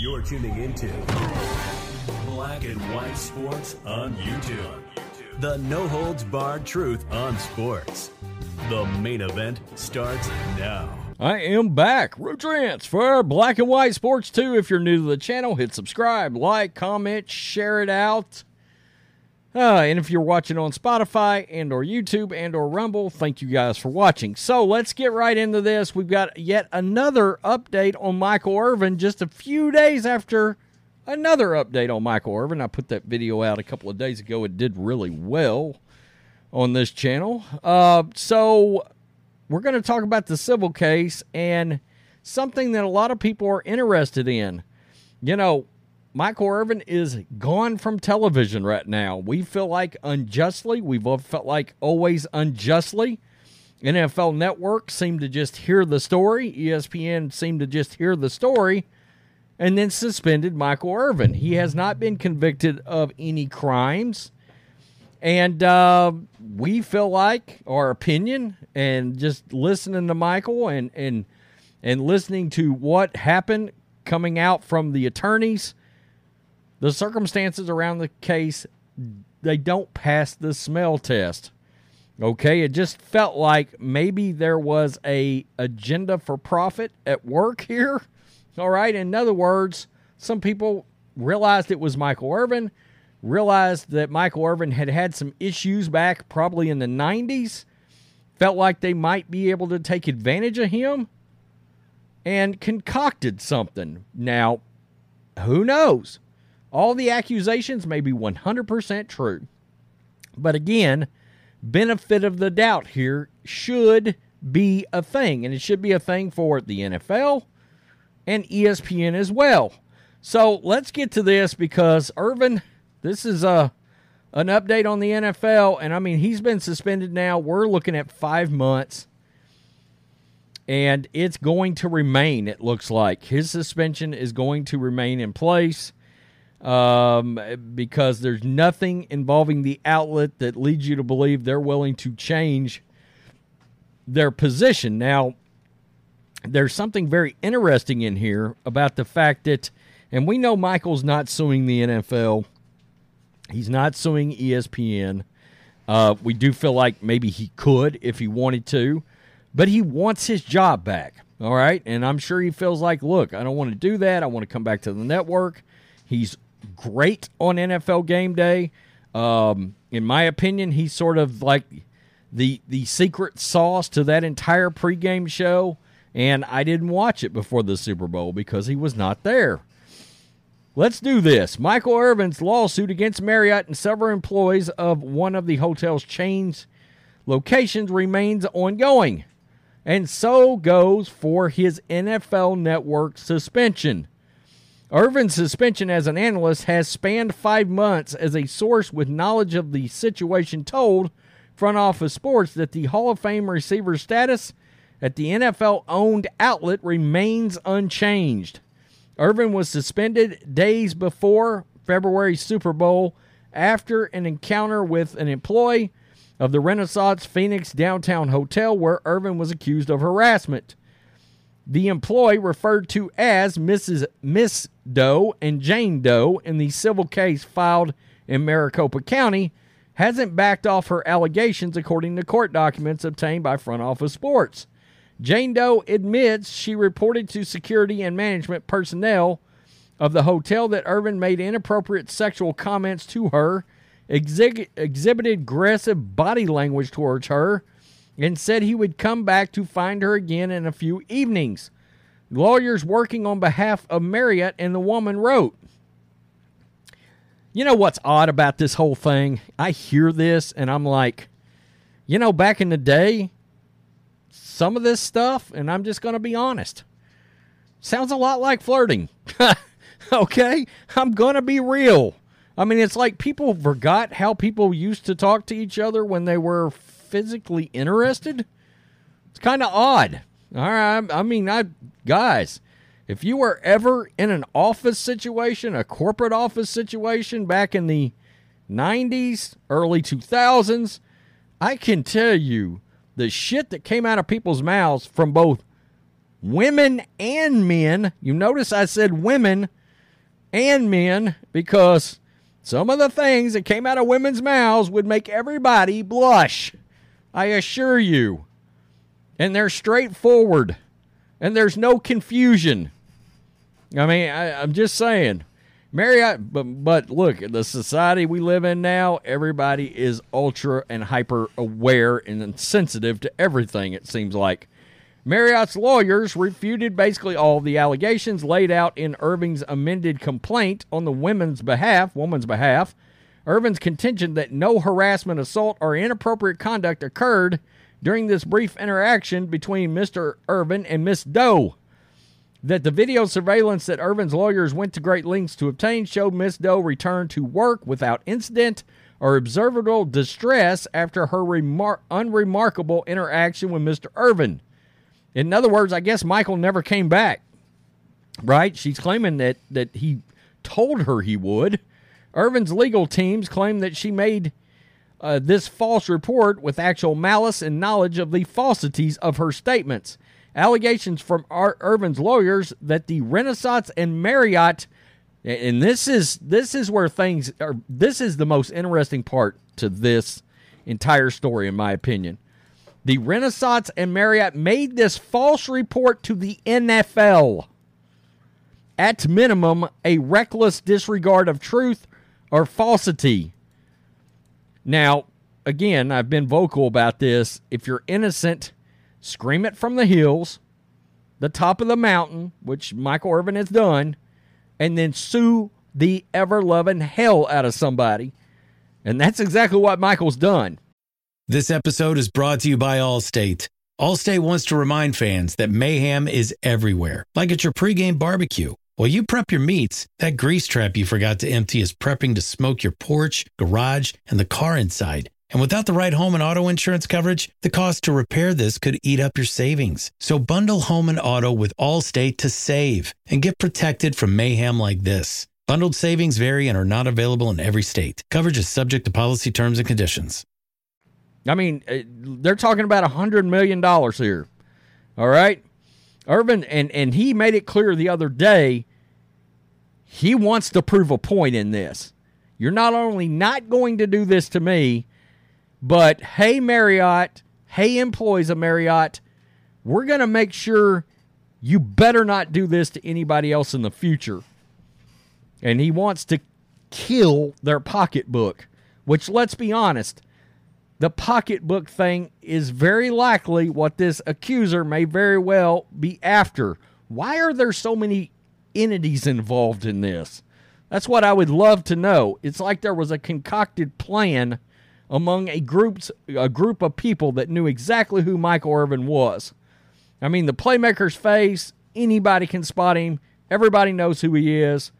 You're tuning into Black and White Sports on YouTube. The no holds barred truth on sports. The main event starts now. I am back. Rudrance for Black and White Sports 2. If you're new to the channel, hit subscribe, like, comment, share it out. Uh, and if you're watching on Spotify and or YouTube and or Rumble, thank you guys for watching. So let's get right into this. We've got yet another update on Michael Irvin just a few days after another update on Michael Irvin. I put that video out a couple of days ago. It did really well on this channel. Uh, so we're going to talk about the civil case and something that a lot of people are interested in. You know, Michael Irvin is gone from television right now. We feel like unjustly, we've felt like always unjustly. NFL Network seemed to just hear the story, ESPN seemed to just hear the story, and then suspended Michael Irvin. He has not been convicted of any crimes. And uh, we feel like our opinion and just listening to Michael and and and listening to what happened coming out from the attorneys, the circumstances around the case, they don't pass the smell test. Okay, it just felt like maybe there was a agenda for profit at work here. All right, in other words, some people realized it was Michael Irvin realized that Michael Irvin had had some issues back probably in the 90s, felt like they might be able to take advantage of him, and concocted something. Now, who knows? All the accusations may be 100% true. But again, benefit of the doubt here should be a thing, and it should be a thing for the NFL and ESPN as well. So let's get to this because Irvin this is a uh, an update on the NFL, and I mean he's been suspended now. We're looking at five months, and it's going to remain. It looks like his suspension is going to remain in place um, because there's nothing involving the outlet that leads you to believe they're willing to change their position. Now, there's something very interesting in here about the fact that, and we know Michael's not suing the NFL He's not suing ESPN. Uh, we do feel like maybe he could if he wanted to, but he wants his job back. All right. And I'm sure he feels like, look, I don't want to do that. I want to come back to the network. He's great on NFL game day. Um, in my opinion, he's sort of like the the secret sauce to that entire pregame show. And I didn't watch it before the Super Bowl because he was not there. Let's do this. Michael Irvin's lawsuit against Marriott and several employees of one of the hotel's chains locations remains ongoing. And so goes for his NFL network suspension. Irvin's suspension as an analyst has spanned five months as a source with knowledge of the situation told Front Office Sports that the Hall of Fame receiver status at the NFL owned outlet remains unchanged. Irvin was suspended days before February Super Bowl after an encounter with an employee of the Renaissance Phoenix downtown hotel where Irvin was accused of harassment. The employee, referred to as Mrs. Miss Doe and Jane Doe in the civil case filed in Maricopa County, hasn't backed off her allegations according to court documents obtained by Front Office Sports. Jane Doe admits she reported to security and management personnel of the hotel that Irvin made inappropriate sexual comments to her, exhibited aggressive body language towards her, and said he would come back to find her again in a few evenings. Lawyers working on behalf of Marriott and the woman wrote, You know what's odd about this whole thing? I hear this and I'm like, you know, back in the day, some of this stuff, and I'm just going to be honest, sounds a lot like flirting. okay? I'm going to be real. I mean, it's like people forgot how people used to talk to each other when they were physically interested. It's kind of odd. All right. I mean, I guys, if you were ever in an office situation, a corporate office situation back in the 90s, early 2000s, I can tell you the shit that came out of people's mouths from both women and men. You notice I said women and men because some of the things that came out of women's mouths would make everybody blush. I assure you. And they're straightforward. And there's no confusion. I mean, I, am just saying. Marriott, but, but look, the society we live in now, everybody is ultra and hyper aware and sensitive to everything, it seems like. Marriott's lawyers refuted basically all the allegations laid out in Irvin's amended complaint on the women's behalf, woman's behalf. Irvin's contention that no harassment, assault, or inappropriate conduct occurred during this brief interaction between Mr. Irvin and Miss Doe. That the video surveillance that Irvin's lawyers went to great lengths to obtain showed Miss Doe return to work without incident or observable distress after her remar- unremarkable interaction with Mr. Irvin. In other words, I guess Michael never came back. Right? She's claiming that that he told her he would. Irvin's legal teams claim that she made uh, this false report with actual malice and knowledge of the falsities of her statements. Allegations from Irvin's lawyers that the Renaissance and Marriott, and this is this is where things are. This is the most interesting part to this entire story, in my opinion. The Renaissance and Marriott made this false report to the NFL. At minimum, a reckless disregard of truth or falsity. Now, again, I've been vocal about this. If you're innocent, scream it from the hills, the top of the mountain, which Michael Irvin has done, and then sue the ever loving hell out of somebody. And that's exactly what Michael's done. This episode is brought to you by Allstate. Allstate wants to remind fans that mayhem is everywhere, like at your pregame barbecue. While you prep your meats, that grease trap you forgot to empty is prepping to smoke your porch, garage, and the car inside. And without the right home and auto insurance coverage, the cost to repair this could eat up your savings. So bundle home and auto with Allstate to save and get protected from mayhem like this. Bundled savings vary and are not available in every state. Coverage is subject to policy terms and conditions. I mean, uh, they're talking about a hundred million dollars here. All right, Irvin, and and he made it clear the other day. He wants to prove a point in this. You're not only not going to do this to me, but hey, Marriott, hey, employees of Marriott, we're going to make sure you better not do this to anybody else in the future. And he wants to kill their pocketbook, which, let's be honest, the pocketbook thing is very likely what this accuser may very well be after. Why are there so many entities involved in this? That's what I would love to know. It's like there was a concocted plan among a groups a group of people that knew exactly who Michael Irvin was. I mean, the playmaker's face, anybody can spot him. Everybody knows who he is.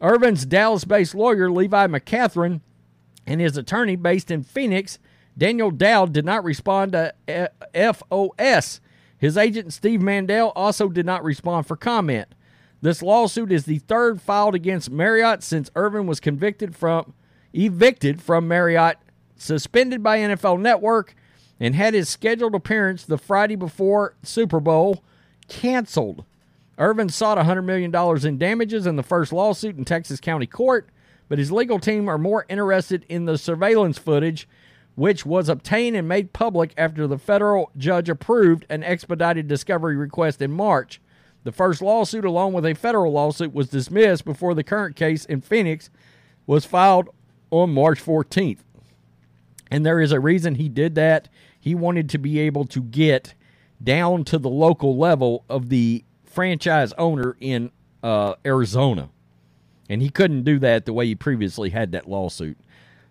Irvin's Dallas-based lawyer Levi McCathern and his attorney based in Phoenix Daniel Dowd did not respond to FOS. His agent, Steve Mandel, also did not respond for comment. This lawsuit is the third filed against Marriott since Irvin was convicted from evicted from Marriott, suspended by NFL Network, and had his scheduled appearance the Friday before Super Bowl canceled. Irvin sought $100 million in damages in the first lawsuit in Texas County Court, but his legal team are more interested in the surveillance footage which was obtained and made public after the federal judge approved an expedited discovery request in March. The first lawsuit, along with a federal lawsuit, was dismissed before the current case in Phoenix was filed on March 14th. And there is a reason he did that. He wanted to be able to get down to the local level of the franchise owner in uh, Arizona. And he couldn't do that the way he previously had that lawsuit.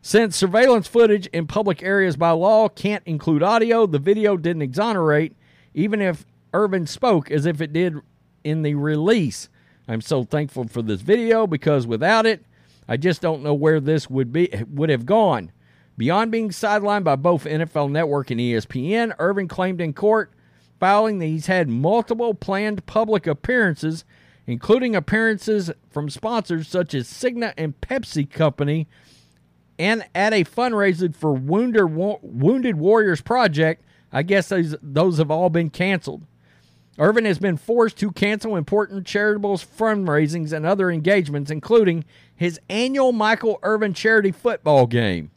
Since surveillance footage in public areas by law can't include audio, the video didn't exonerate, even if Irvin spoke as if it did in the release. I'm so thankful for this video because without it, I just don't know where this would be would have gone. Beyond being sidelined by both NFL Network and ESPN, Irvin claimed in court filing that he's had multiple planned public appearances, including appearances from sponsors such as Cigna and Pepsi Company, and at a fundraiser for Wounded, Wounded Warriors Project. I guess those, those have all been canceled. Irvin has been forced to cancel important charitable fundraisings and other engagements, including his annual Michael Irvin charity football game.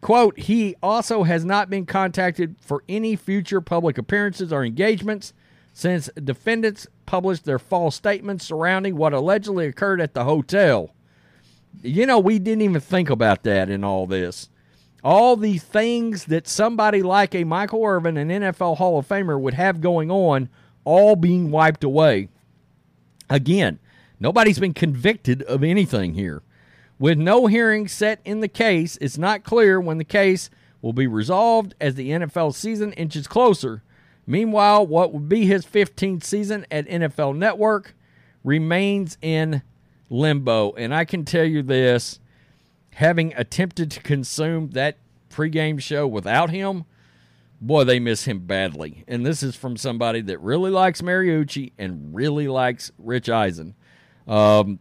Quote, he also has not been contacted for any future public appearances or engagements since defendants published their false statements surrounding what allegedly occurred at the hotel. You know, we didn't even think about that in all this. All the things that somebody like a Michael Irvin, an NFL Hall of Famer, would have going on, all being wiped away. Again, nobody's been convicted of anything here. With no hearing set in the case, it's not clear when the case will be resolved as the NFL season inches closer. Meanwhile, what would be his 15th season at NFL Network remains in limbo. And I can tell you this having attempted to consume that pregame show without him, boy, they miss him badly. And this is from somebody that really likes Mariucci and really likes Rich Eisen. Um,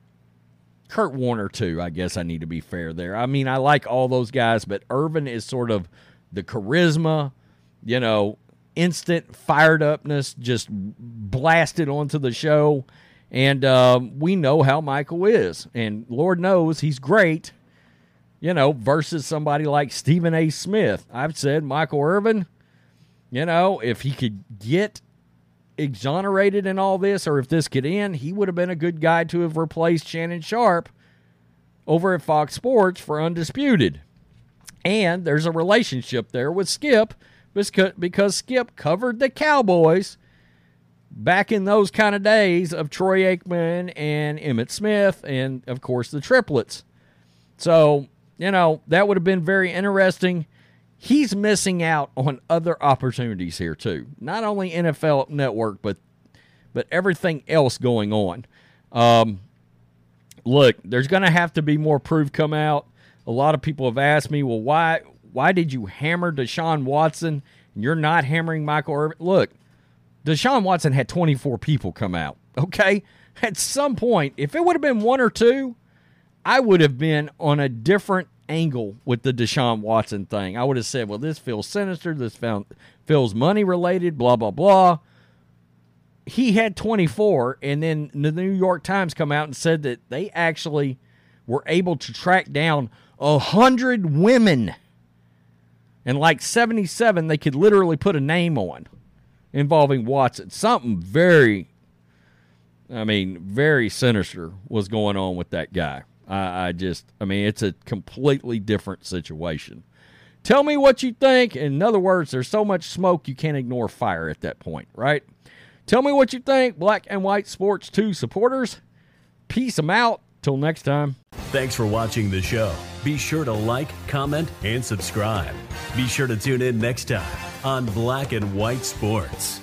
Kurt Warner too. I guess I need to be fair there. I mean, I like all those guys, but Irvin is sort of the charisma, you know, instant fired upness, just blasted onto the show. And um, we know how Michael is, and Lord knows he's great. You know, versus somebody like Stephen A. Smith. I've said Michael Irvin. You know, if he could get exonerated in all this, or if this could end, he would have been a good guy to have replaced Shannon Sharpe over at Fox Sports for Undisputed. And there's a relationship there with Skip because Skip covered the Cowboys back in those kind of days of Troy Aikman and Emmitt Smith, and of course the triplets. So, you know, that would have been very interesting he's missing out on other opportunities here too. Not only NFL Network, but but everything else going on. Um, look, there's going to have to be more proof come out. A lot of people have asked me, well, why why did you hammer Deshaun Watson and you're not hammering Michael Irvin? Look, Deshaun Watson had 24 people come out. Okay, at some point, if it would have been one or two, I would have been on a different angle with the Deshaun Watson thing. I would have said, well, this feels sinister. This feels money related, blah, blah, blah. He had 24, and then the New York Times come out and said that they actually were able to track down a hundred women. And like 77, they could literally put a name on involving Watson. Something very, I mean, very sinister was going on with that guy. I, I just, I mean, it's a completely different situation. Tell me what you think. In other words, there's so much smoke you can't ignore fire at that point, right? Tell me what you think, Black and White Sports 2 supporters. Peace them out. Till next time. Thanks for watching the show. Be sure to like, comment, and subscribe. Be sure to tune in next time on Black and White Sports.